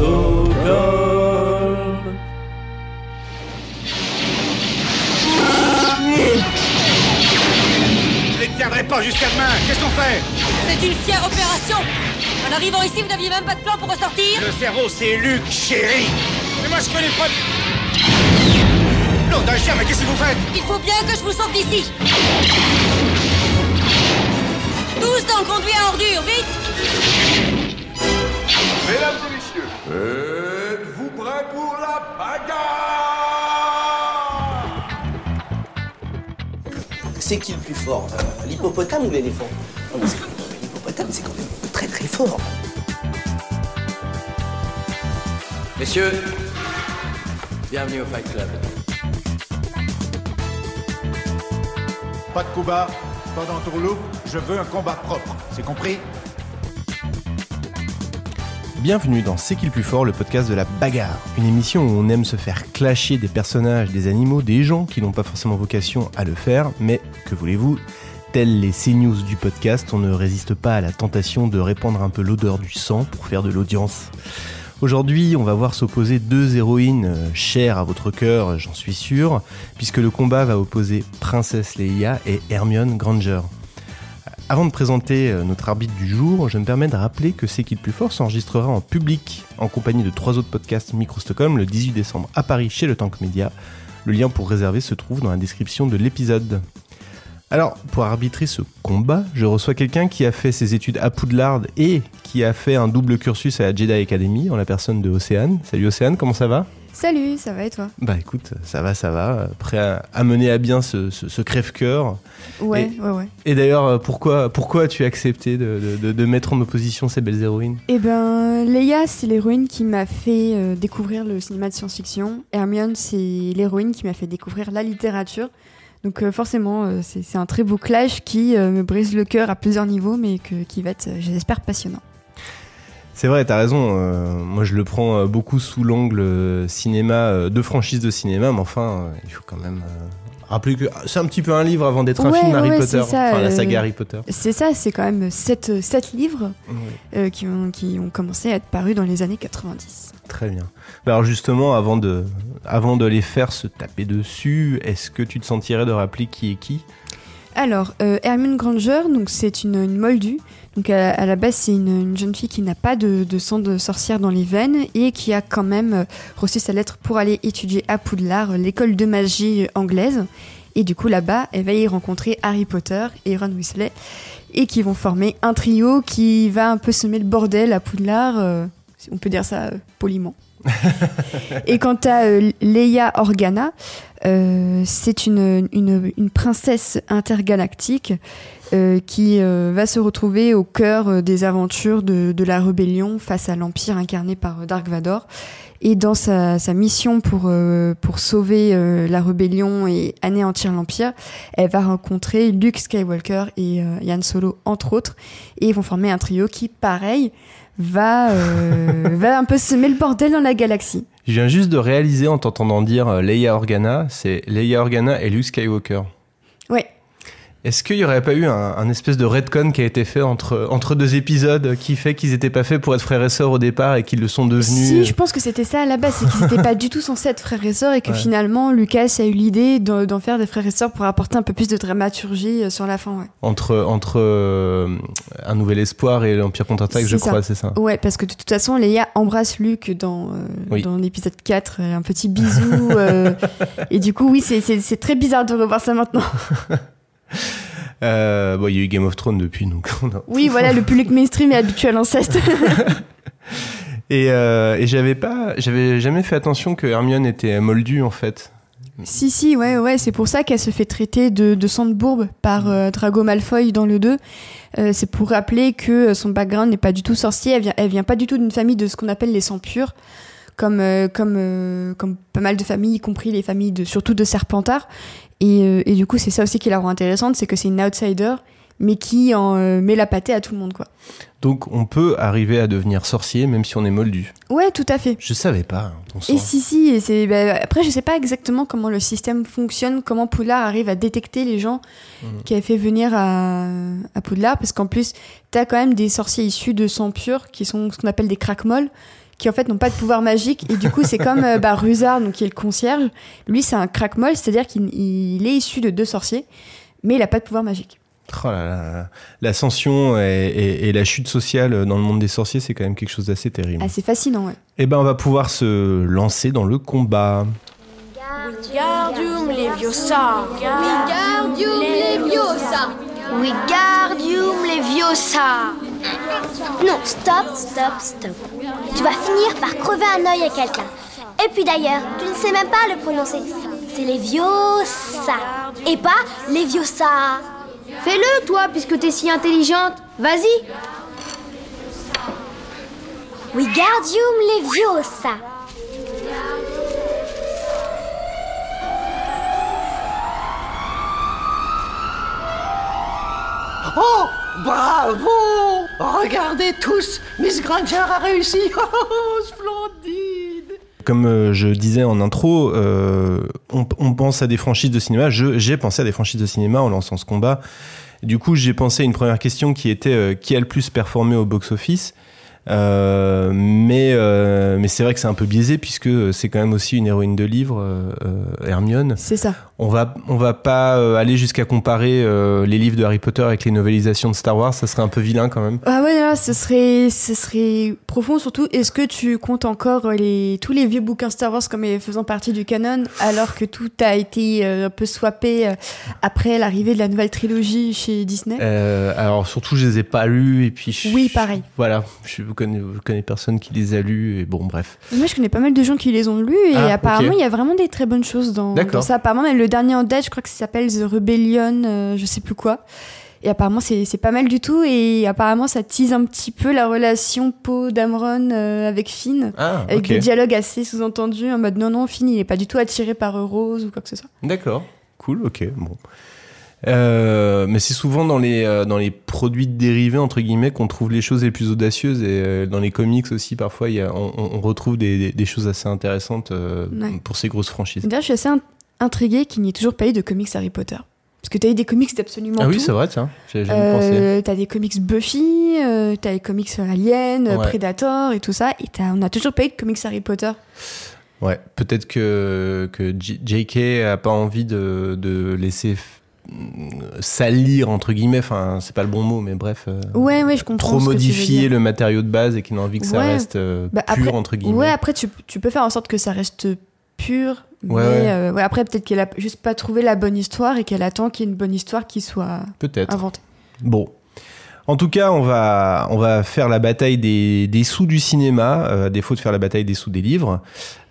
Microsoft. Je les tiendrai pas jusqu'à demain. Qu'est-ce qu'on fait C'est une fière opération. En arrivant ici, vous n'aviez même pas de plan pour ressortir. Le cerveau, c'est Luc, chéri Mais moi, je connais pas... Non, d'un chien, mais qu'est-ce que vous faites Il faut bien que je vous sauve d'ici. Tous dans le conduit à ordures, vite êtes-vous prêts pour la bagarre? C'est qui le plus fort euh, L'hippopotame ou l'éléphant? Non, mais c'est- L'hippopotame, c'est quand même très très fort. Messieurs, bienvenue au Fight Club. Pas de coup bas, pas d'entourloupe, je veux un combat propre, c'est compris? Bienvenue dans C'est qui le plus fort, le podcast de la bagarre. Une émission où on aime se faire clasher des personnages, des animaux, des gens qui n'ont pas forcément vocation à le faire, mais que voulez-vous? Tels les CNews du podcast, on ne résiste pas à la tentation de répandre un peu l'odeur du sang pour faire de l'audience. Aujourd'hui, on va voir s'opposer deux héroïnes euh, chères à votre cœur, j'en suis sûr, puisque le combat va opposer Princesse Leia et Hermione Granger. Avant de présenter euh, notre arbitre du jour, je me permets de rappeler que C'est qui le plus fort s'enregistrera en public en compagnie de trois autres podcasts Micro Stockholm le 18 décembre à Paris chez le Tank Media. Le lien pour réserver se trouve dans la description de l'épisode. Alors, pour arbitrer ce combat, je reçois quelqu'un qui a fait ses études à Poudlard et qui a fait un double cursus à la Jedi Academy en la personne de Océane. Salut Océane, comment ça va? Salut, ça va et toi? Bah écoute, ça va, ça va. Prêt à, à mener à bien ce, ce- ce crève-cœur. Ouais, Et- ouais, ouais. Et d'ailleurs, euh, pourquoi, pourquoi as-tu accepté de, de- mettre en opposition ces belles héroïnes? Eh ben, Leia, c'est l'héroïne qui m'a fait euh, découvrir le cinéma de science-fiction. Hermione, c'est l'héroïne qui m'a fait découvrir la littérature. Donc euh, forcément, euh, c'est un très beau clash qui me brise le cœur à plusieurs niveaux, mais que- qui va être, j'espère, passionnant. C'est vrai, t'as raison. euh, moi, je le prends euh, beaucoup sous l'angle euh, cinéma, de franchise de cinéma, mais enfin, il faut quand même rappeler que ah, c'est un petit peu un livre avant d'être un film Harry ouais, Potter, c'est ça, enfin la euh, saga Harry Potter. C'est ça, c'est quand même sept, sept livres euh, qui, ont, qui ont commencé à être parus dans les années 90. Très bien. Bah alors justement, avant de, avant de les faire se taper dessus, est-ce que tu te sentirais de rappeler qui est qui? Alors, euh, Hermione Granger, c'est une, moldue. Donc à, la base, c'est une, une jeune fille qui n'a pas de, sang de sorcière dans les veines et qui a quand même euh, reçu sa lettre pour aller étudier à Poudlard, euh, l'école de magie anglaise. Et du coup, là-bas, elle va y rencontrer Harry Potter et Ron Weasley et qui vont former un trio qui va un peu semer le bordel à Poudlard. euh, on peut dire ça poliment. Et quant à euh, Leia Organa, euh, c'est une, une, princesse intergalactique euh, qui va se retrouver au cœur des aventures de, la rébellion face à l'Empire incarné par Dark Vador. Et dans sa, sa mission pour, pour sauver la rébellion et anéantir l'Empire, elle va rencontrer Luke Skywalker et Han Solo, entre autres. Et ils vont former un trio qui, pareil, va, euh, va un peu semer le bordel dans la galaxie. Je viens juste de réaliser en t'entendant dire euh, Leia Organa, c'est Leia Organa et Luke Skywalker. Ouais. Est-ce qu'il n'y aurait pas eu un, un espèce de retcon qui a été fait entre, entre deux épisodes qui fait qu'ils n'étaient pas faits pour être frères et sœurs au départ et qu'ils le sont devenus Si, je pense que c'était ça à la base, c'est qu'ils n'étaient pas du tout censés être frères et sœurs et que Ouais. finalement Lucas a eu l'idée d'en faire des frères et sœurs pour apporter un peu plus de dramaturgie euh, sur la fin. Ouais, entre, entre euh, Un Nouvel Espoir et l'Empire contre-attaque, je ça. crois, c'est ça ouais parce que de toute façon, Leia embrasse Luke dans, euh, Oui. dans l'épisode 4, euh, un petit bisou. euh, et du coup, oui, c'est très bizarre de revoir ça maintenant. Euh, bon, il y a eu Game of Thrones depuis, donc on a- Oui, voilà, le public mainstream est habitué à l'inceste. Et, euh, et j'avais pas, j'avais jamais fait attention que Hermione était moldue en fait. Si, si, ouais, ouais, c'est pour ça qu'elle se fait traiter de, de sang de bourbe par euh, Drago Malfoy dans le 2. Euh, c'est pour rappeler que son background n'est pas du tout sorcier, elle vient, elle vient pas du tout d'une famille de ce qu'on appelle les sangs purs, comme, euh, comme, euh, comme pas mal de familles, y compris les familles de, surtout de Serpentard. Et, euh, et du coup, c'est ça aussi qui la rend intéressante, c'est que c'est une outsider, mais qui en met la pâtée à tout le monde, quoi. Donc on peut arriver à devenir sorcier même si on est moldu. Ouais, tout à fait. Je savais pas. hein, Et si, si, et c'est, bah, après, je sais pas exactement comment le système fonctionne, comment Poudlard arrive à détecter les gens qui a fait venir à, à Poudlard, parce qu'en plus, t'as quand même des sorciers issus de sang pur, qui sont ce qu'on appelle des craquemolles, qui en fait n'ont pas de pouvoir magique, et du coup, c'est comme euh, bah, Rusard, donc qui est le concierge, lui, c'est un craquemolle, c'est-à-dire qu'il il est issu de deux sorciers, mais il a pas de pouvoir magique. Oh là là, l'ascension et, et- et la chute sociale dans le monde des sorciers, c'est quand même quelque chose d'assez terrible. C'est fascinant, ouais. Eh ben, on va pouvoir se lancer dans le combat. Wingardium Leviosa. Wingardium Leviosa. Wingardium Leviosa. Non, stop, stop, stop. Tu vas finir par crever un œil à quelqu'un. Et puis d'ailleurs, tu ne sais même pas le prononcer. C'est Leviosa. Et pas Leviosa. Fais-le, toi, puisque t'es si intelligente. Vas-y. Wingardium Leviosa. Oh, bravo Regardez tous, Miss Granger a réussi. Oh, splendide Comme euh, je disais en intro, euh, on, on pense à des franchises de cinéma. Je- J'ai pensé à des franchises de cinéma en lançant ce combat. Du coup, j'ai pensé à une première question qui était euh, qui a le plus performé au box-office Euh, mais euh, mais c'est vrai que c'est un peu biaisé puisque c'est quand même aussi une héroïne de livre, euh, Hermione. C'est ça. On va on va pas euh, aller jusqu'à comparer euh, les livres de Harry Potter avec les novélisations de Star Wars. Ça serait un peu vilain quand même. Ah ouais, là, ce serait, ce serait profond. Surtout, est-ce que tu comptes encore les, tous les vieux bouquins Star Wars comme faisant partie du canon, alors que tout a été euh, un peu swappé après l'arrivée de la nouvelle trilogie chez Disney? Euh, alors surtout, je les ai pas lus et puis. je- Oui, pareil. Voilà, je connais, je connais personne qui les a lus et bon, bref. Moi, je connais pas mal de gens qui les ont lus et Ah, apparemment, il y a vraiment des très bonnes choses dans, dans ça. Apparemment, le dernier en date, je crois que ça s'appelle The Rebellion, euh, je sais plus quoi. Et apparemment, c'est pas mal du tout. Et apparemment, ça tease un petit peu la relation Poe Dameron euh, avec Finn. Ah, avec ok. des dialogues assez sous-entendus en mode non, non, Finn, il est pas du tout attiré par Rose ou quoi que ce soit. D'accord, cool, ok, bon. Euh, mais c'est souvent dans les, euh, dans les produits dérivés, entre guillemets, qu'on trouve les choses les plus audacieuses. Et dans les comics aussi, parfois, y a, on, retrouve des, des- des choses assez intéressantes Ouais. pour ces grosses franchises. D'ailleurs, je suis assez intriguée qu'il n'y ait toujours pas eu de comics Harry Potter. Parce que t'as eu des comics d'absolument Ah oui, c'est vrai, tiens, j'avais jamais pensé. Euh, t'as des comics Buffy, euh, t'as les comics Alien, euh, Ouais. Predator et tout ça, et t'as- on a toujours pas eu de comics Harry Potter. Ouais, peut-être que, que JK a pas envie de, de laisser salir, entre guillemets, enfin, c'est pas le bon mot, mais bref. euh, Ouais, ouais, je comprends Trop modifier le matériau de base et qu'il a envie que ça reste euh, Bah, pur, après- entre guillemets. Ouais, après, tu, tu peux faire en sorte que ça reste pur. Ouais, mais ouais. euh, ouais, après, peut-être qu'elle a juste pas trouvé la bonne histoire et qu'elle attend qu'il y ait une bonne histoire qui soit Peut-être. inventée. Bon. En tout cas, on va, on va faire la bataille des, des sous du cinéma, euh, à défaut de faire la bataille des sous des livres.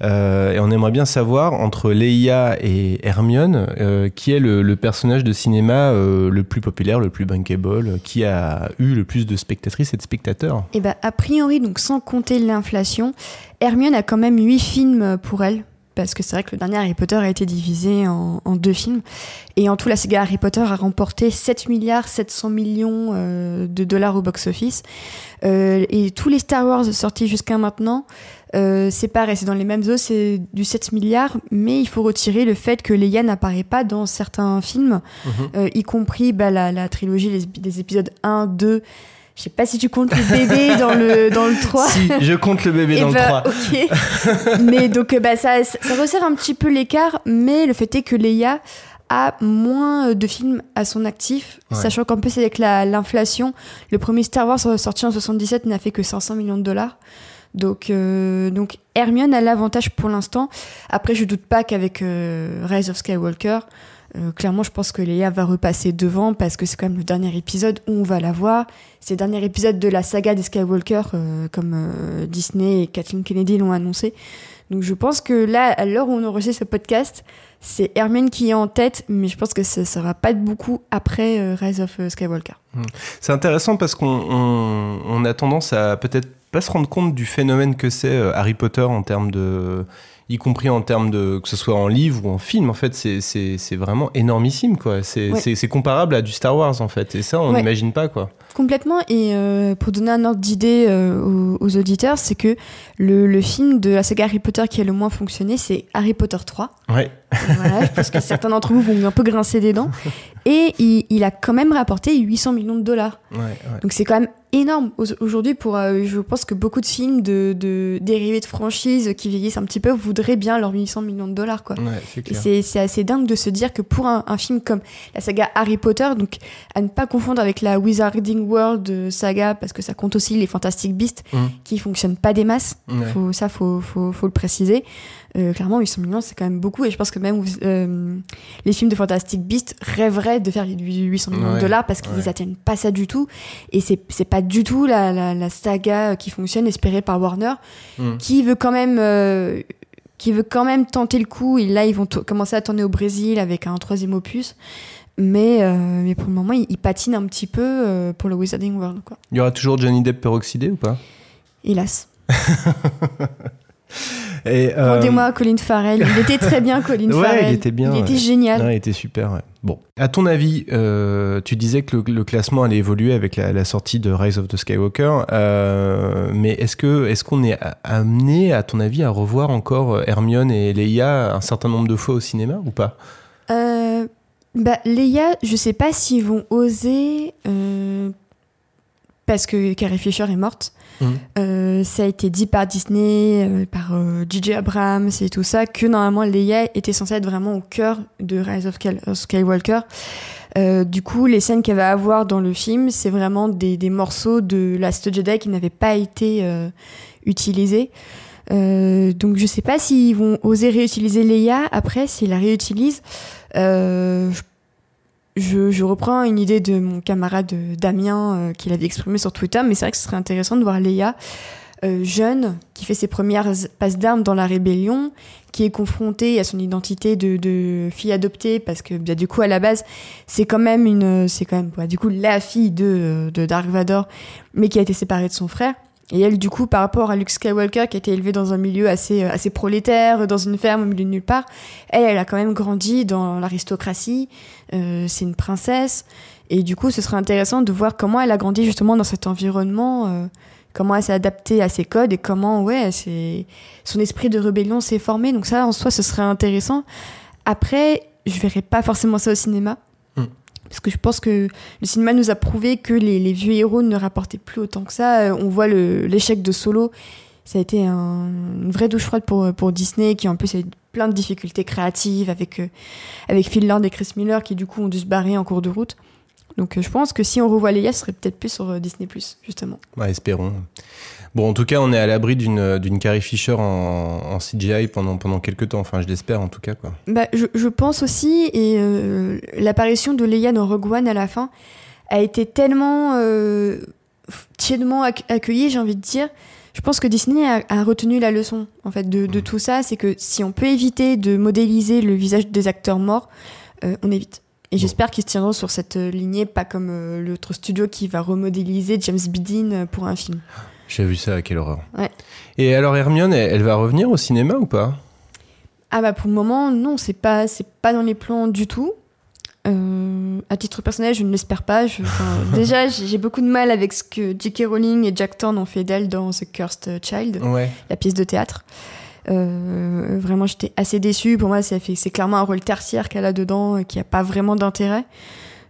Euh, et on aimerait bien savoir, entre Leia et Hermione, qui est le, le personnage de cinéma le plus populaire, le plus bankable, qui a eu le plus de spectatrices et de spectateurs? Et ben a priori, donc sans compter l'inflation, Hermione a quand même 8 films pour elle. Parce que c'est vrai que le dernier Harry Potter a été divisé en, en deux films. Et en tout, la saga Harry Potter a remporté 7 milliards 700 millions euh, de dollars au box-office. Euh, et tous les Star Wars sortis jusqu'à maintenant, euh, c'est pareil, c'est dans les mêmes eaux, c'est du 7 milliards. Mais il faut retirer le fait que Leia n'apparaît pas dans certains films, euh, y compris bah, la, la trilogie les, des épisodes 1, 2. Je sais pas si tu comptes le bébé dans le, dans le 3. Si, je compte le bébé Eh dans ben, le 3. ok. mais donc, euh, bah, ça, ça resserre un petit peu l'écart, mais le fait est que Leia a moins de films à son actif, Ouais. sachant qu'en plus avec la- l'inflation, le premier Star Wars sorti en 77 n'a fait que 500 millions de dollars. Donc, euh, donc Hermione a l'avantage pour l'instant. Après, je doute pas qu'avec euh, Rise of Skywalker, euh, clairement, je pense que Leia va repasser devant parce que c'est quand même le dernier épisode où on va la voir. C'est le dernier épisode de la saga des Skywalker, euh, comme euh, Disney et Kathleen Kennedy l'ont annoncé. Donc je pense que là, à l'heure où on enregistre ce podcast, c'est Hermione qui est en tête, mais je pense que ça, ça va pas être beaucoup après Rise of Skywalker. Hmm. C'est intéressant parce qu'on on, on a tendance à peut-être pas se rendre compte du phénomène que c'est Harry Potter en termes de y compris en termes de que ce soit en livre ou en film en fait c'est c'est c'est vraiment énormissime quoi c'est Ouais. comparable à du Star Wars en fait et ça on Ouais. n'imagine pas quoi Complètement. Et euh, pour donner un ordre d'idée euh, aux, aux auditeurs, c'est que le, le film de la saga Harry Potter qui a le moins fonctionné, c'est Harry Potter 3. ouais Voilà, je pense que certains d'entre vous vont un peu grincer des dents. Et il, il a quand même rapporté 800 millions de dollars. ouais, ouais. Donc c'est quand même énorme Au- aujourd'hui pour euh, je pense que beaucoup de films de, de dérivés de franchises qui vieillissent un petit peu voudraient bien leurs 800 millions de dollars quoi. Ouais, c'est assez dingue de se dire que pour un, un film comme la saga Harry Potter, donc à ne pas confondre avec la Wizarding World euh, saga, parce que ça compte aussi les Fantastic Beasts, Mm. qui fonctionnent pas des masses. Faut, ça, faut, faut, faut le préciser. Euh, clairement, 800 millions, c'est quand même beaucoup. Et je pense que même euh, les films de Fantastic Beasts rêveraient de faire 800 millions de dollars parce qu'ils ouais. atteignent pas ça du tout. Et c'est pas du tout la, la, la saga qui fonctionne, espérée par Warner, Mm. qui veut quand même. euh, qui veut quand même tenter le coup. Et là, ils vont to- commencer à tourner au Brésil avec un troisième opus. Mais, mais pour le moment, ils, ils patinent un petit peu pour le Wizarding World. Quoi. il y aura toujours Johnny Depp peroxydé ou pas? Hélas. et euh, Rendez-moi Colin Farrell. Il était très bien, Colin Ouais, Farrell. il était bien, Il était génial. Ouais, il était super. Ouais. Bon, à ton avis, euh, tu disais que le, le classement allait évoluer avec la, la sortie de Rise of the Skywalker, euh, mais est-ce que est-ce qu'on est amené, à ton avis, à revoir encore Hermione et Leia un certain nombre de fois au cinéma ou pas? Euh, bah, Leia, je sais pas s'ils vont oser. parce que Carrie Fisher est morte. Euh, ça a été dit par Disney, euh, par euh, J.J. Abrams et tout ça, que normalement Leia était censée être vraiment au cœur de Rise of Sky- of Skywalker. Euh, du coup, les scènes qu'elle va avoir dans le film, c'est vraiment des, des morceaux de Last Jedi qui n'avaient pas été euh, utilisés. Euh, donc je sais pas s'ils vont oser réutiliser Leia. Après, s'ils la réutilisent, euh, je- je reprends une idée de mon camarade euh, Damien euh, qu'il avait exprimé sur Twitter, mais c'est vrai que ce serait intéressant de voir Leia euh, jeune, qui fait ses premières passes d'armes dans la rébellion, qui est confrontée à son identité de, de fille adoptée, parce que bah, du coup à la base c'est quand même une, c'est quand même bah, du coup la fille de, de Dark Vador, mais qui a été séparée de son frère. Et elle, du coup, par rapport à Luke Skywalker, qui a été élevé dans un milieu assez, euh, assez prolétaire, dans une ferme au milieu de nulle part, elle, elle a quand même grandi dans l'aristocratie. Euh, c'est une princesse. Et du coup, ce serait intéressant de voir comment elle a grandi justement dans cet environnement, euh, comment elle s'est adaptée à ses codes et comment, ouais, c'est son esprit de rébellion s'est formé. Donc ça, en soi, ce serait intéressant. Après, je verrais pas forcément ça au cinéma. Parce que je pense que le cinéma nous a prouvé que les, les vieux héros ne rapportaient plus autant que ça. Euh, On voit l'échec de Solo. Ça a été un- une vraie douche froide pour, Disney, qui en plus a eu plein de difficultés créatives avec, euh, avec Phil Lord et Chris Miller, qui du coup ont dû se barrer en cours de route. Donc euh, je pense que si on revoit Leia, ce serait peut-être plus sur Disney+, justement. Ouais, espérons. Bon, en tout cas, on est à l'abri d'une d'une Carrie Fisher en, en CGI pendant pendant quelques temps. Enfin, je l'espère en tout cas quoi. Bah, je, je pense aussi, et euh, l'apparition de Leia dans Rogue One à la fin a été tellement euh, tièdement ac- accueillie, j'ai envie de dire. Je pense que Disney a, a retenu la leçon en fait de, de tout ça, c'est que si on peut éviter de modéliser le visage des acteurs morts, euh, on évite. Et j'espère qu'ils se tiendront sur cette euh, lignée, pas comme euh, l'autre studio qui va remodéliser James Bidin pour un film. J'ai vu ça, quelle horreur. Ouais. Et alors Hermione, elle, elle va revenir au cinéma ou pas? Ah bah pour le moment non, c'est pas c'est pas dans les plans du tout. Euh, à titre personnel, je ne l'espère pas. Je- déjà, j'ai beaucoup de mal avec ce que J.K. Rowling et Jack Thorne ont fait d'elle dans The Cursed Child, Ouais. la pièce de théâtre. Euh, vraiment, j'étais assez déçue. Pour moi, c'est clairement un rôle tertiaire qu'elle a dedans, qui a pas vraiment d'intérêt.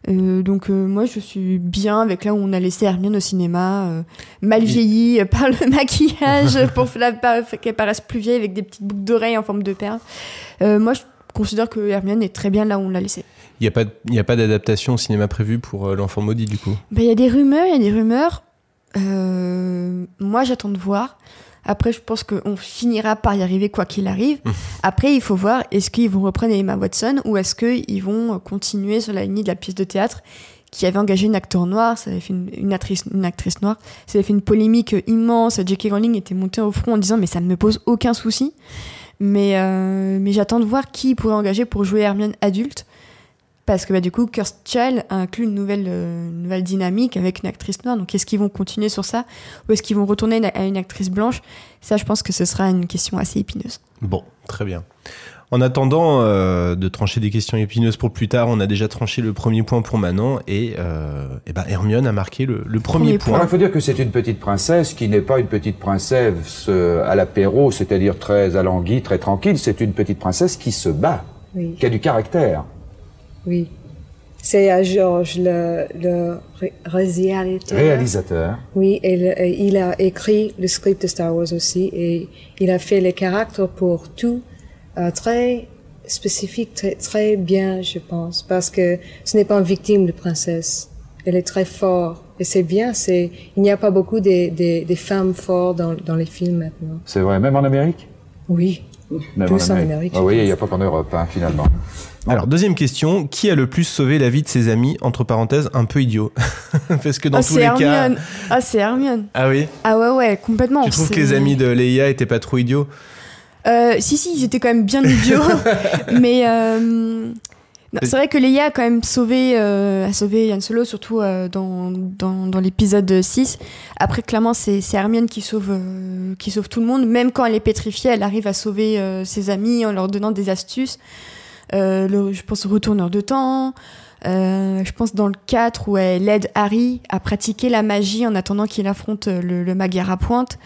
Euh, donc euh, moi je suis bien avec là où on a laissé Hermione au cinéma, euh, mal vieillie par le maquillage pour qu'elle paraisse plus vieille avec des petites boucles d'oreilles en forme de perles. Euh, moi je considère que Hermione est très bien là où on l'a laissée. Il n'y a pas, de- il y a pas d'adaptation au cinéma prévue pour l'enfant maudit du coup? Ben, Il y a des rumeurs, il y a des rumeurs. Moi, j'attends de voir. Après, je pense qu'on finira par y arriver quoi qu'il arrive. Après, il faut voir est-ce qu'ils vont reprendre Emma Watson ou est-ce qu'ils vont continuer sur la ligne de la pièce de théâtre qui avait engagé une acteur noire, ça avait fait une, une actrice, une actrice noire, ça avait fait une polémique immense. J.K. Rowling était montée au front en disant mais ça ne me pose aucun souci. Mais, euh, mais j'attends de voir qui pourrait engager pour jouer Hermione adulte. Parce que bah, du coup, Cursed Child inclut une nouvelle, euh, une nouvelle dynamique avec une actrice noire. Donc est-ce qu'ils vont continuer sur ça Ou est-ce qu'ils vont retourner à une actrice blanche? Ça, je pense que ce sera une question assez épineuse. Bon, très bien. En attendant euh, de trancher des questions épineuses pour plus tard, on a déjà tranché le premier point pour Manon et, euh, et ben Hermione a marqué le, le premier, point. Alors, il faut dire que c'est une petite princesse qui n'est pas une petite princesse euh, à l'apéro, c'est-à-dire très alanguie, très tranquille. C'est une petite princesse qui se bat, Oui. qui a du caractère. Oui. C'est à Georges, le, le ré- réalisateur. Réalisateur. Oui, et le- et il a écrit le script de Star Wars aussi, et il a fait les caractères pour tout euh, très spécifique, très, très bien, je pense, parce que ce n'est pas une victime de princesse. Elle est très forte. Et c'est bien, c'est, il n'y a pas beaucoup des, des, des femmes fortes dans, dans les films maintenant. C'est vrai, même en Amérique? Oui. Même Plus en Amérique, Ah oui, il n'y a pas qu'en Europe, hein, finalement. Alors deuxième question, qui a le plus sauvé la vie de ses amis entre parenthèses un peu idiot Parce que dans ah, tous c'est les cas. Hermione. Ah, c'est Hermione. Ah oui. Ah ouais, ouais, complètement. Tu trouves que les amis de Leia étaient pas trop idiots Euh, si, si, ils étaient quand même bien idiots. mais euh, c'est vrai que Leia a quand même sauvé, euh, a sauvé Yann Solo, surtout euh, dans, dans, dans l'épisode 6. Après, clairement, c'est Hermione qui sauve, euh, qui sauve tout le monde. Même quand elle est pétrifiée, elle arrive à sauver euh, ses amis en leur donnant des astuces. Euh, le- je pense au retourneur de temps. Euh, je pense dans le 4 où elle aide Harry à pratiquer la magie en attendant qu'il affronte le, le Magyar à pointe.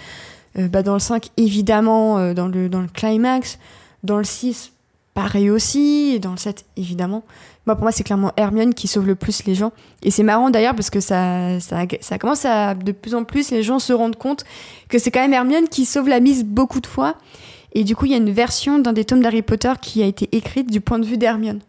Bah, dans le 5, évidemment, dans, le, dans le climax. Dans le 6, pareil aussi. Et dans le 7, évidemment. Moi, pour moi, c'est clairement Hermione qui sauve le plus les gens. Et c'est marrant d'ailleurs parce que ça, ça, ça commence à, de plus en plus, les gens se rendent compte que c'est quand même Hermione qui sauve la mise beaucoup de fois. Et du coup, il y a une version d'un des tomes d'Harry Potter qui a été écrite du point de vue d'Hermione.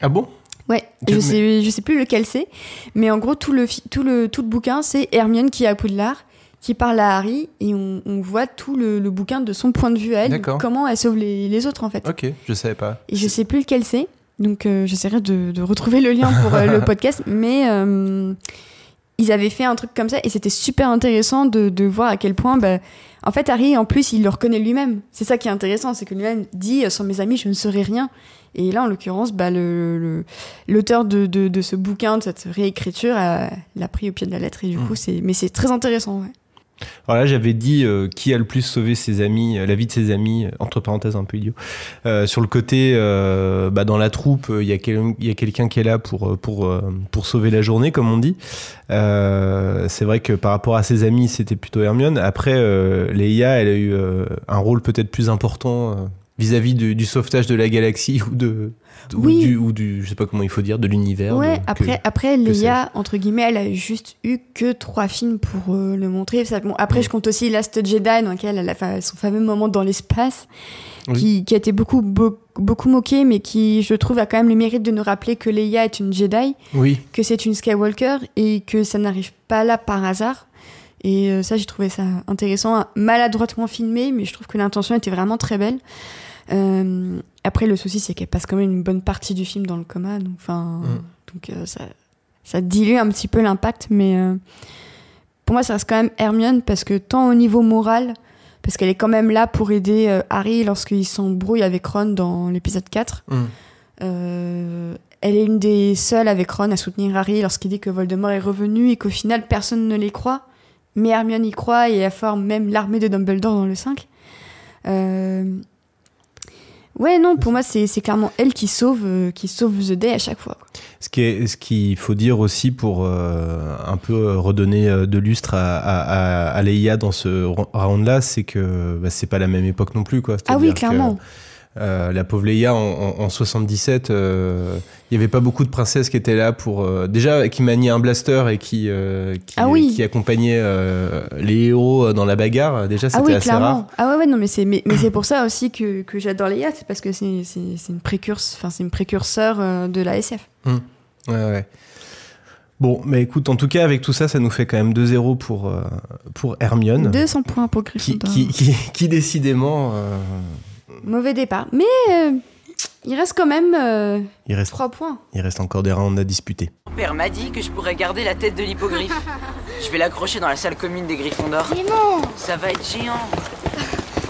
Ah bon? Ouais, je sais, je sais plus lequel c'est, mais en gros tout le tout le tout le bouquin c'est Hermione qui est à Poudlard, qui parle à Harry et on, on voit tout le, le bouquin de son point de vue à elle, comment elle sauve les, les autres en fait. Ok, je savais pas. Et je sais plus lequel c'est, donc euh, j'essaierai de, de retrouver le lien pour euh, le podcast, mais euh, ils avaient fait un truc comme ça et c'était super intéressant de, de voir à quel point, bah, en fait, Harry, en plus, il le reconnaît lui-même. C'est ça qui est intéressant, c'est que lui-même dit, sans mes amis, je ne serai rien. Et là, en l'occurrence, bah, le- le- l'auteur de, de, de ce bouquin, de cette réécriture, l'a pris au pied de la lettre. Et du Mm. coup, c'est, mais c'est très intéressant. Ouais. Alors là, j'avais dit euh, qui a le plus sauvé ses amis, euh, la vie de ses amis, euh, entre parenthèses un peu idiot. Sur le côté, bah, dans la troupe, il y a, quelqu'un qui est là pour, pour, sauver la journée, comme on dit. C'est vrai que par rapport à ses amis, c'était plutôt Hermione. Après, Leia, elle a eu un rôle peut-être plus important vis-à-vis du, du sauvetage de la galaxie ou de... ou Oui. du, ou du, je sais pas comment il faut dire, de l'univers. Ouais, de- que- après, après que Leia, entre guillemets, elle a juste eu que trois films pour euh, le montrer. Ça, bon, après, je compte aussi Last Jedi, dans lequel elle a son fameux moment dans l'espace, Oui. qui, qui a été beaucoup, beau- beaucoup moqué, mais qui, je trouve, a quand même le mérite de nous rappeler que Leia est une Jedi, Oui. que c'est une Skywalker, et que ça n'arrive pas là par hasard. Et euh, ça, j'ai trouvé ça intéressant, maladroitement filmé, mais je trouve que l'intention était vraiment très belle. Euh, après, le souci, c'est qu'elle passe quand même une bonne partie du film dans le coma, donc, enfin, donc euh, ça, ça dilue un petit peu l'impact, mais euh, pour moi, ça reste quand même Hermione parce que tant au niveau moral, parce qu'elle est quand même là pour aider Harry lorsqu'il s'embrouille avec Ron dans l'épisode 4. Mm. Elle est une des seules avec Ron à soutenir Harry lorsqu'il dit que Voldemort est revenu et qu'au final personne ne les croit. Mais Hermione y croit et elle forme même l'armée de Dumbledore dans le 5. Euh, Ouais, non, pour moi, c'est clairement elle qui sauve, euh, qui sauve The Day à chaque fois. quoi. Ce qu'il faut dire aussi pour euh, un peu redonner euh, de lustre à, à, à- à Leia dans ce round-là, c'est que bah, c'est pas la même époque non plus, quoi. Ah oui, que, clairement. Euh, la pauvre Leia en, en, en 77, euh, il y avait pas beaucoup de princesses qui étaient là pour euh, déjà qui maniaient un blaster et qui qui, Ah oui. qui accompagnaient les héros dans la bagarre. Déjà, c'était Ah oui, assez clairement. rare. Ah ouais, ouais, non, mais c'est mais, mais c'est pour ça aussi que, que j'adore Leia, c'est parce que c'est une précurseur, enfin c'est une précurseur de la SF. Hum. Ouais, ouais. Bon, mais écoute, en tout cas, avec tout ça, ça nous fait quand même 2-0 pour, pour Hermione. 200 points pour qui, Gryffondor. qui, qui, qui décidément. Mauvais départ, mais euh, Il reste quand même euh, Il reste 3 points. Il reste encore des rounds à disputer. Mon père m'a dit que je pourrais garder la tête de l'hippogriffe. je vais l'accrocher dans la salle commune des Griffons d'Or. Mais non Ça va être géant.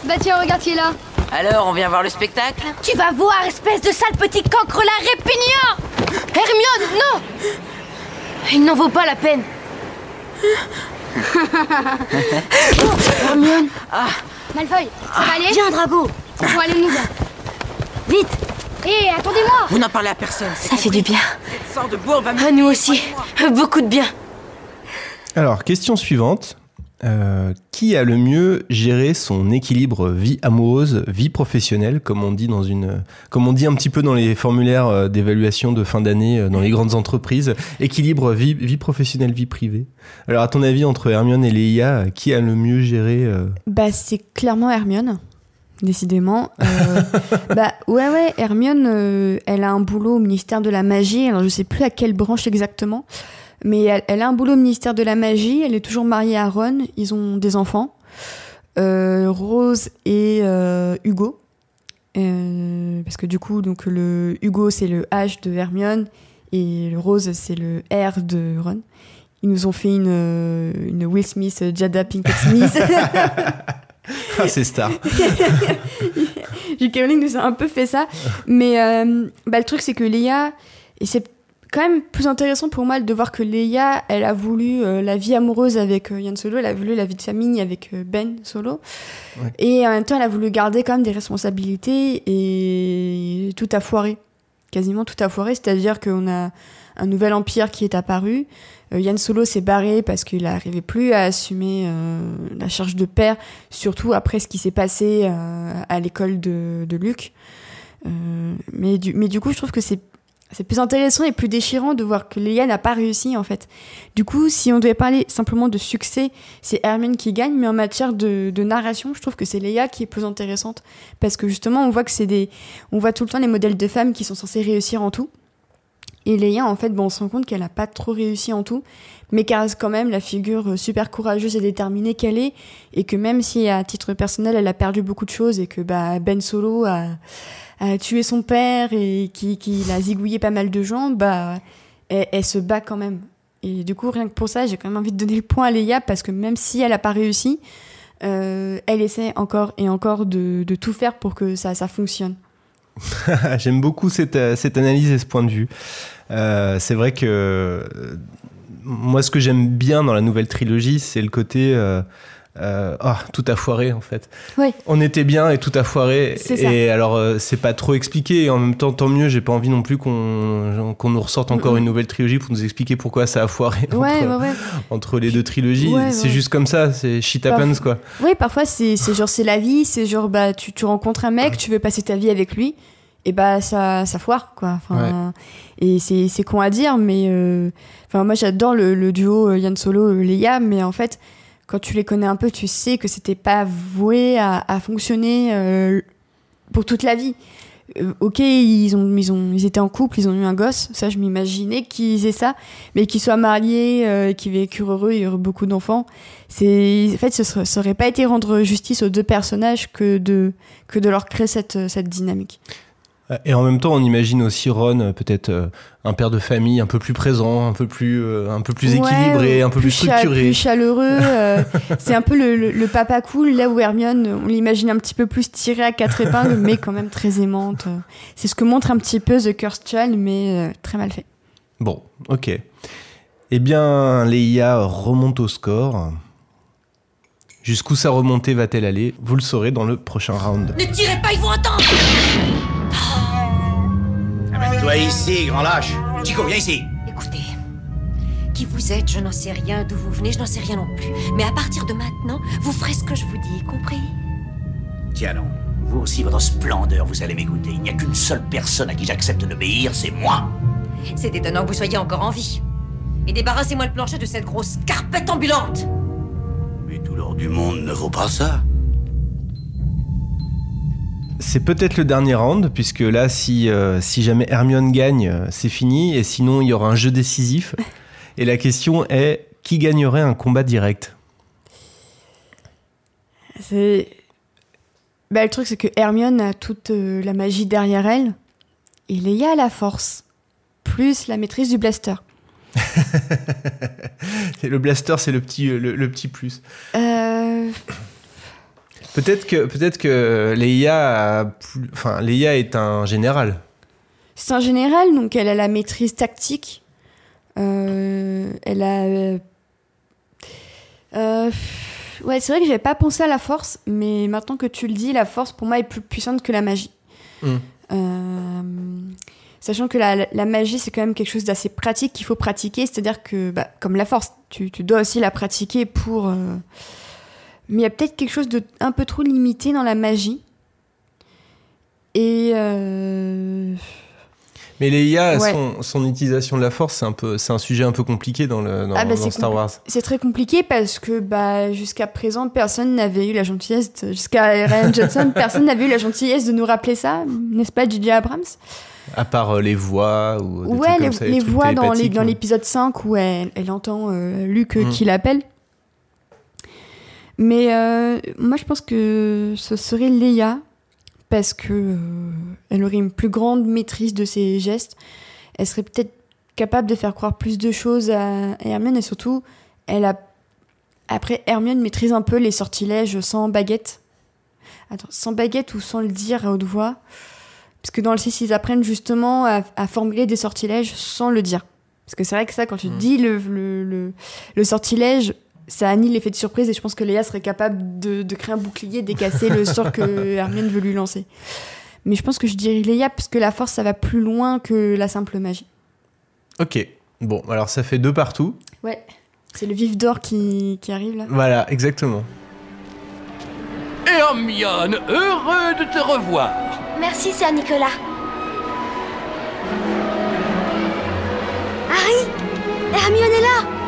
Bah tiens, regarde qui est là. Alors, on vient voir le spectacle? Tu vas voir, espèce de sale petit cancre là répugnant Hermione, non Il n'en vaut pas la peine. Hermione Ah Malfoy, ça va aller? Viens, Drago Aller nous. Vite Hé, attendez-moi Vous n'en parlez à personne. c'est Ça fait du bien. Cette de bourre va me... À nous aussi. Beaucoup de bien. Alors, question suivante. Euh, qui a le mieux géré son équilibre vie amoureuse, vie professionnelle, comme on dit dans une, comme on dit un petit peu dans les formulaires euh, d'évaluation de fin d'année euh, dans les grandes entreprises, équilibre vie, vie professionnelle, vie privée? Alors, à ton avis, entre Hermione et Leia, qui a le mieux géré euh, Bah, c'est clairement Hermione. Décidément. Euh, bah, ouais, ouais, Hermione, euh, elle a un boulot au ministère de la magie. Alors, je sais plus à quelle branche exactement. Mais elle, elle a un boulot au ministère de la magie. Elle est toujours mariée à Ron. Ils ont des enfants. Euh, Rose et Hugo. Parce que du coup, donc, le Hugo, c'est le H de Hermione. Et le Rose, c'est le R de Ron. Ils nous ont fait une, une Will Smith, Jada Pinkett Smith. Ah, c'est star. J.K. Rowling nous a un peu fait ça. Mais euh, bah, le truc, c'est que Léa, et c'est quand même plus intéressant pour moi de voir que Léa, elle a voulu euh, la vie amoureuse avec euh, Yann Solo, elle a voulu la vie de famille avec euh, Ben Solo. Ouais. Et en même temps, elle a voulu garder quand même des responsabilités et tout a foiré. Quasiment tout a foiré, c'est-à-dire qu'on a un nouvel empire qui est apparu. Euh, Yann Solo s'est barré parce qu'il n'arrivait plus à assumer euh, la charge de père, surtout après ce qui s'est passé euh, à l'école de, Luc. Euh, mais, du, mais du coup, je trouve que c'est c'est plus intéressant et plus déchirant de voir que Léa n'a pas réussi en fait. Du coup, si on devait parler simplement de succès, c'est Hermione qui gagne, mais en matière de, de narration, je trouve que c'est Léa qui est plus intéressante parce que justement, on voit que c'est des, on voit tout le temps les modèles de femmes qui sont censées réussir en tout. Et Léa, en fait, bon, on se rend compte qu'elle n'a pas trop réussi en tout, mais qu'elle reste quand même la figure super courageuse et déterminée qu'elle est, et que même si à titre personnel, elle a perdu beaucoup de choses et que bah, Ben Solo a, tué son père et qu'il qui a zigouillé pas mal de gens, bah, elle, se bat quand même. Et du coup, rien que pour ça, j'ai quand même envie de donner le point à Léa parce que même si elle n'a pas réussi, euh, elle essaie encore et encore de, de tout faire pour que ça, ça fonctionne. J'aime beaucoup cette, euh, cette analyse et ce point de vue. Euh, c'est vrai que euh, moi, ce que j'aime bien dans la nouvelle trilogie, c'est le côté. Euh, ah, tout a foiré en fait. Oui. On était bien et tout a foiré. Ça. Et alors, euh, c'est pas trop expliqué. Et en même temps, tant mieux. J'ai pas envie non plus qu'on qu'on nous ressorte encore une nouvelle trilogie pour nous expliquer pourquoi ça a foiré Ouais, entre, ouais, ouais. entre les deux trilogies. C'est juste comme ça. C'est shit happens Parfois- quoi. Oui, parfois c'est genre c'est la vie, c'est genre bah tu, tu rencontres un mec, tu veux passer ta vie avec lui, et bah ça ça foire quoi. Enfin, et c'est con à dire, mais euh, moi j'adore le, le duo euh, Yann Solo euh, Leia, mais en fait quand tu les connais un peu, tu sais que c'était pas voué à, fonctionner euh, pour toute la vie. Euh, ok, ils ont, ils ont, ils étaient en couple, ils ont eu un gosse. Ça, je m'imaginais qu'ils aient ça, mais qu'ils soient mariés, euh, qu'ils vécurent heureux, et heureux beaucoup d'enfants. En fait, ce serait, pas été rendre justice aux deux personnages que de, leur créer cette dynamique. Et en même temps, on imagine aussi Ron, euh, peut-être euh, un père de famille un peu plus présent, un peu plus, euh, un peu plus équilibré, euh, un peu plus, structuré. plus chaleureux. euh, c'est un peu le, le- le papa cool, là où Hermione, on l'imagine un petit peu plus tirée à quatre épingles, mais quand même très aimante. C'est ce que montre un petit peu The Cursed Child, mais euh, très mal fait. Bon, ok. Eh bien, Leia remonte au score. Jusqu'où sa remontée va-t-elle aller? Vous le saurez dans le prochain round. Ne tirez pas, ils vont entendre Amène-toi ici, grand lâche. Chico, viens ici? Écoutez, qui vous êtes, je n'en sais rien, d'où vous venez, je n'en sais rien non plus. Mais à partir de maintenant, vous ferez ce que je vous dis, compris? Tiens non. Vous aussi, votre splendeur, vous allez m'écouter. Il n'y a qu'une seule personne à qui j'accepte d'obéir, c'est moi. C'est étonnant que vous soyez encore en vie. Et débarrassez-moi le plancher de cette grosse carpette ambulante Mais tout l'or du monde ne vaut pas ça. C'est peut-être le dernier round, puisque là, si, euh, si jamais Hermione gagne, euh, c'est fini, et sinon, il y aura un jeu décisif. Et la question est, qui gagnerait un combat direct? C'est. Bah, le truc, c'est que Hermione a toute euh, la magie derrière elle. Et Leia a la force, plus la maîtrise du blaster. Le blaster, c'est le petit, le, le petit plus. Euh, Peut-être que, peut-être que enfin, Leia est un général. C'est un général, donc elle a la maîtrise tactique. Euh, elle a. euh, euh, ouais, c'est vrai que j'avais pas pensé à la force, mais maintenant que tu le dis, la force pour moi est plus puissante que la magie. Hmm. Sachant que la, la magie, c'est quand même quelque chose d'assez pratique qu'il faut pratiquer, c'est-à-dire que, bah, comme la force, tu, tu dois aussi la pratiquer pour. Mais il y a peut-être quelque chose de un peu trop limité dans la magie. Et. euh, Mais Leia, Ouais. son, son utilisation de la force, c'est un peu, c'est un sujet un peu compliqué dans le dans, Ah bah, dans c'est Star Wars. C'est très compliqué parce que bah, jusqu'à présent, personne n'avait eu la gentillesse, de- jusqu'à Ryan Johnson, personne n'avait eu la gentillesse de nous rappeler ça, n'est-ce pas, J.J. Abrams? À part euh, les voix ou des Ouais, trucs les, comme ça, les voix dans les- télépathiques, dans mais- l'épisode 5 où elle, elle entend euh, Luke Mm. qui l'appelle. Mais euh, moi, je pense que ce serait Leia parce que euh, elle aurait une plus grande maîtrise de ses gestes. Elle serait peut-être capable de faire croire plus de choses à Hermione et surtout, elle a après Hermione maîtrise un peu les sortilèges sans baguette. Attends, sans baguette ou sans le dire à haute voix. Parce que dans le 6, ils apprennent justement à, à formuler des sortilèges sans le dire. Parce que c'est vrai que ça, quand tu dis le, le, le, le sortilège, ça annule l'effet de surprise et je pense que Léa serait capable de, de créer un bouclier, décasser le sort que Hermione veut lui lancer. Mais je pense que je dirais Léa parce que la force, ça va plus loin que la simple magie. Ok. Bon, alors ça fait deux partout. Ouais. C'est le vif d'or qui, qui arrive là. Voilà, exactement. Hermione, heureux de te revoir. Merci, sœur Nicolas. Harry Hermione est là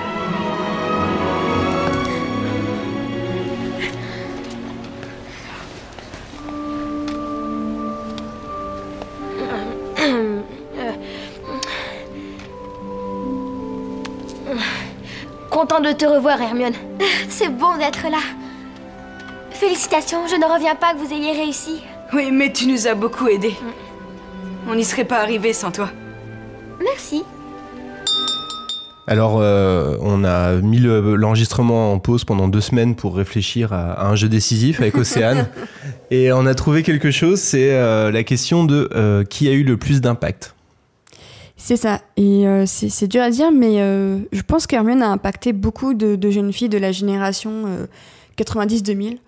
Content de te revoir, Hermione. C'est bon d'être là. Félicitations, je ne reviens pas que vous ayez réussi. Oui, mais tu nous as beaucoup aidés. On n'y serait pas arrivé sans toi. Merci. Alors, euh, on a mis le- l'enregistrement en pause pendant deux semaines pour réfléchir à, à un jeu décisif avec Océane. et on a trouvé quelque chose, c'est euh, la question de euh, qui a eu le plus d'impact. C'est ça. Et euh, c'est dur à dire, mais euh, je pense qu'Hermione a impacté beaucoup de, jeunes filles de la génération euh, 90-2000.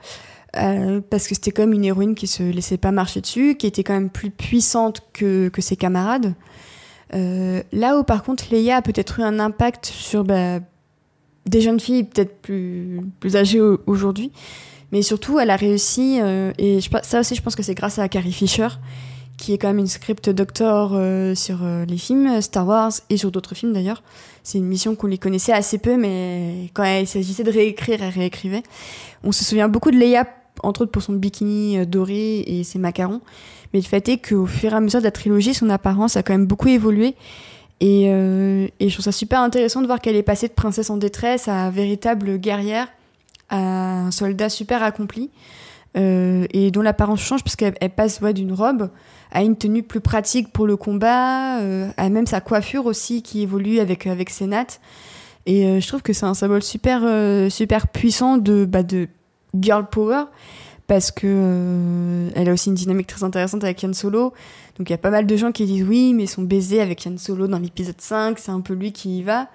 euh, parce que c'était comme une héroïne qui se laissait pas marcher dessus, qui était quand même plus puissante que, ses camarades. Là où par contre Leia a peut-être eu un impact sur bah, des jeunes filles peut-être plus, plus âgées au- aujourd'hui, mais surtout elle a réussi, et je, ça aussi je pense que c'est grâce à Carrie Fisher, qui est quand même une script doctor euh, sur euh, les films euh, Star Wars et sur d'autres films d'ailleurs. C'est une mission qu'on les connaissait assez peu, mais quand il s'agissait de réécrire, elle réécrivait. On se souvient beaucoup de Leia, entre autres pour son bikini doré et ses macarons. Mais le fait est qu'au fur et à mesure de la trilogie, son apparence a quand même beaucoup évolué. Et, je trouve ça super intéressant de voir qu'elle est passée de princesse en détresse à véritable guerrière, à un soldat super accompli, et dont l'apparence change parce qu'elle elle passe d'une robe à une tenue plus pratique pour le combat, euh, à même sa coiffure aussi qui évolue avec, avec ses nattes. Et euh, je trouve que c'est un symbole super, euh, super puissant de, bah, de girl power parce que euh, elle a aussi une dynamique très intéressante avec Yann Solo. Donc il y a pas mal de gens qui disent oui, mais son baiser avec Yann Solo dans l'épisode 5, c'est un peu lui qui y va.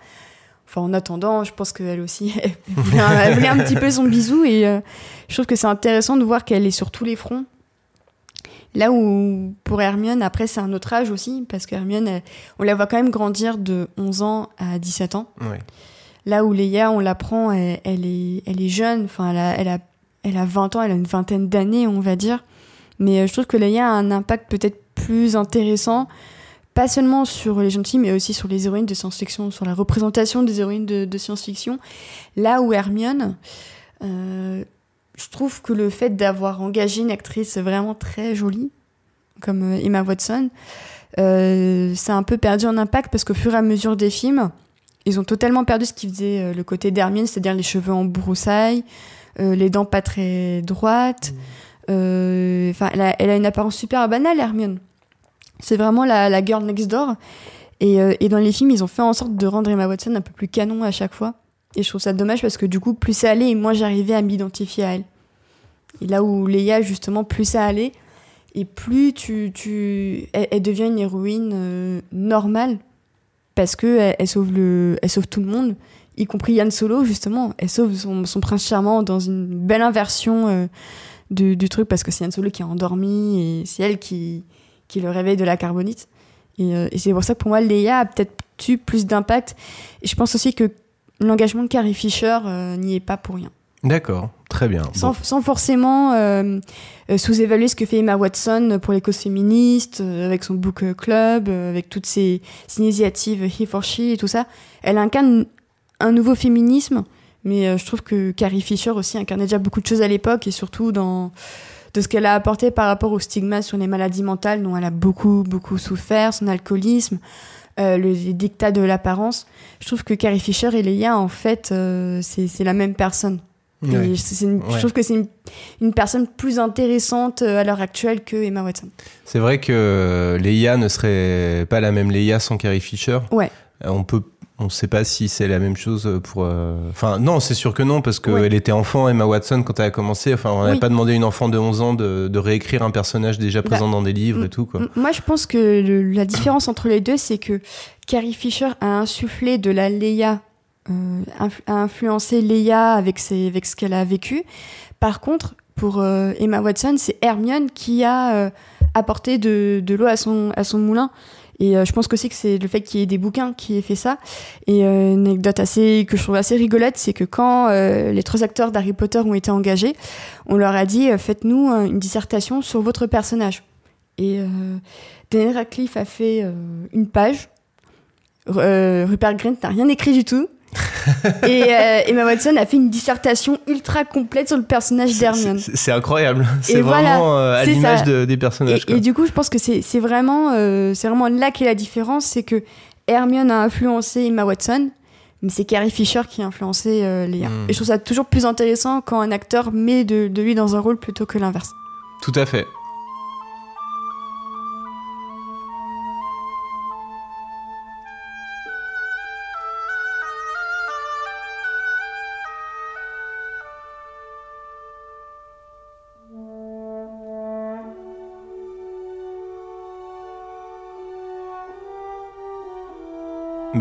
Enfin, en attendant, je pense qu'elle aussi, elle voulait, un, petit peu son bisou et euh, je trouve que c'est intéressant de voir qu'elle est sur tous les fronts. Là où pour Hermione, après c'est un autre âge aussi, parce qu'Hermione, elle- on la voit quand même grandir de 11 ans à 17 ans. Ouais. Là où Leia, on l'apprend, elle, elle est, elle est jeune, enfin elle a, elle, a, elle a 20 ans, elle a une vingtaine d'années, on va dire. Mais euh, je trouve que Leia a un impact peut-être plus intéressant, pas seulement sur les jeunes filles, mais aussi sur les héroïnes de science-fiction, sur la représentation des héroïnes de, de science-fiction. Là où Hermione, euh, je trouve que le fait d'avoir engagé une actrice vraiment très jolie, comme euh, Emma Watson, euh, ça a un peu perdu en impact parce qu'au fur et à mesure des films, ils ont totalement perdu ce qui faisait euh, le côté d'Hermione, c'est-à-dire les cheveux en broussailles, euh, les dents pas très droites. Enfin, elle, a, elle a une apparence super banale, Hermione. C'est vraiment la, la girl next door. Et, et dans les films, ils ont fait en sorte de rendre Emma Watson un peu plus canon à chaque fois. Et je trouve ça dommage parce que du coup, plus ça allait, et moins j'arrivais à m'identifier à elle. Et là où Leia, justement, plus ça allait, et plus tu, tu, elle, devient une héroïne euh, normale parce que elle, sauve le, elle sauve tout le monde, y compris Yann Solo justement. Elle sauve son, son prince charmant dans une belle inversion euh, du, du truc parce que c'est Yann Solo qui est endormi et c'est elle qui, qui le réveille de la carbonite. Et, euh, et c'est pour ça que pour moi, Leia a peut-être eu plus d'impact. Et je pense aussi que l'engagement de Carrie Fisher euh, n'y est pas pour rien. D'accord, très bien. Sans, Bon. sans forcément euh, euh, sous-évaluer ce que fait Emma Watson pour les causes féministes, euh, avec son book club, avec toutes ses, ses initiatives He for She et tout ça. Elle incarne un nouveau féminisme, mais je trouve que Carrie Fisher aussi incarnait déjà beaucoup de choses à l'époque et surtout dans de ce qu'elle a apporté par rapport au stigma sur les maladies mentales dont elle a beaucoup, beaucoup souffert, son alcoolisme, euh, le, les dictats de l'apparence. Je trouve que Carrie Fisher et Leia, en fait, euh, c'est la même personne. Ouais. une- Ouais. Je trouve que c'est une, une personne plus intéressante euh, à l'heure actuelle que Emma Watson. C'est vrai que Leia ne serait pas la même Leia sans Carrie Fisher. Ouais. Euh, On peut, on sait pas si c'est la même chose pour. euh, Enfin, non, c'est sûr que non, parce qu'elle était enfant, Emma Watson, quand elle a commencé. Enfin, on n'avait Oui. pas demandé à une enfant de 11 ans de, de réécrire un personnage déjà présent Bah, dans des livres et tout, quoi. Moi, je pense que le- la différence entre les deux, c'est que Carrie Fisher a insufflé de la Leia, euh, a influencé Leia avec, ce qu'elle a vécu. Par contre, pour euh, Emma Watson, c'est Hermione qui a euh, apporté de, l'eau à son, moulin. Et je pense aussi que c'est le fait qu'il y ait des bouquins qui aient fait ça. Et une anecdote assez, que je trouve assez rigolote, c'est que quand les trois acteurs d'Harry Potter ont été engagés, on leur a dit faites-nous une dissertation sur votre personnage. Et Daniel Radcliffe a fait une page. Rupert Grint n'a rien écrit du tout. et euh, Emma Watson a fait une dissertation ultra complète sur le personnage d'Hermione. C'est incroyable. C'est vraiment voilà, euh, à l'image de- des personnages. Et, quoi. et du coup, je pense que c'est vraiment, euh, c'est vraiment là qu'est la différence, c'est que Hermione a influencé Emma Watson, mais c'est Carrie Fisher qui a influencé Léa. Hmm. Et je trouve ça toujours plus intéressant quand un acteur met de, de lui dans un rôle plutôt que l'inverse. Tout à fait.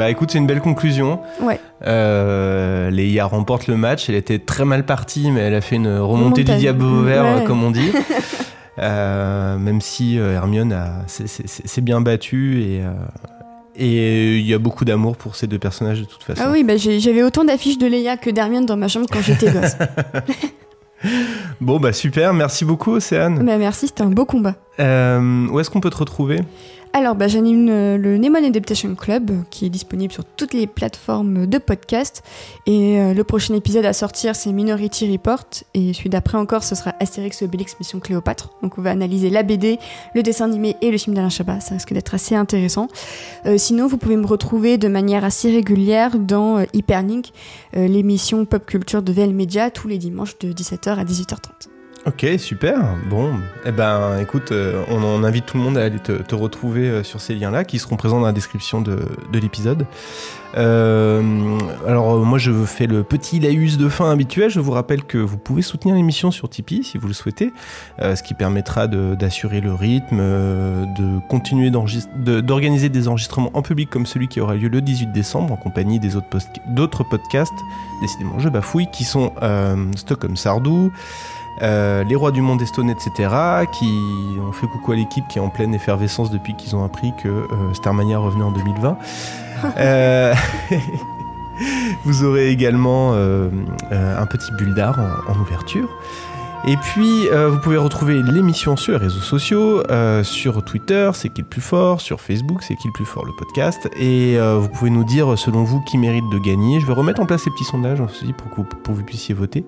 Bah écoute, c'est une belle conclusion. Ouais. Euh, Leia remporte le match. Elle était très mal partie, mais elle a fait une remontée du diable vert, Ouais. comme on dit. Euh, même si euh, Hermione a- s'est- bien battue et euh, et il y a beaucoup d'amour pour ces deux personnages de toute façon. Ah oui, bah, j'avais autant d'affiches de Léa que d'Hermione dans ma chambre quand j'étais gosse. Bon bah super, merci beaucoup Océane. bah, merci, c'était un beau combat. Euh, où est-ce qu'on peut te retrouver? Alors, bah, j'anime le Neyman Adaptation Club, euh, qui est disponible sur toutes les plateformes de podcast. Et euh, le prochain épisode à sortir, c'est Minority Report. Et celui d'après encore, ce sera Astérix Obélix Mission Cléopâtre. Donc, on va analyser la BD, le dessin animé et le film d'Alain Chabat. Ça risque d'être assez intéressant. Euh, sinon, vous pouvez me retrouver de manière assez régulière dans Hyperlink, l'émission pop culture de VL Media, tous les dimanches de 17h à 18h30. Ok, super. Bon, eh ben, écoute, euh, on, invite tout le monde à aller te, retrouver euh, sur ces liens-là, qui seront présents dans la description de, de l'épisode. Euh, alors, moi, je fais le petit laïus de fin habituel. Je vous rappelle que vous pouvez soutenir l'émission sur Tipeee, si vous le souhaitez, ce qui permettra d'assurer le rythme, de continuer d'organiser des enregistrements en public comme celui qui aura lieu le 18 décembre, en compagnie des autres d'autres podcasts, décidément, je bafouille, qui sont Stockholm Sardou, euh, les rois du monde Estone, etc., qui ont fait coucou à l'équipe qui est en pleine effervescence depuis qu'ils ont appris que euh, Starmania revenait en 2020. Euh, Vous aurez également euh, un petit bulle d'art en, en ouverture. Et puis, euh, vous pouvez retrouver l'émission sur les réseaux sociaux, euh, sur Twitter, c'est qui le plus fort, sur Facebook, c'est qui le plus fort, le podcast. Et euh, vous pouvez nous dire, selon vous, qui mérite de gagner. Je vais remettre en place ces petits sondages aussi pour que vous, pour que vous puissiez voter.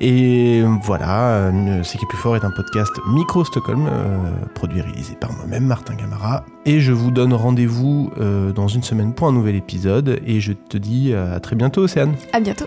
Et voilà, euh, C'est qui le plus fort est un podcast Micro Stockholm, euh, produit et réalisé par moi-même, Martin Gamara. Et je vous donne rendez-vous euh, dans une semaine pour un nouvel épisode. Et je te dis à très bientôt, Océane. À bientôt.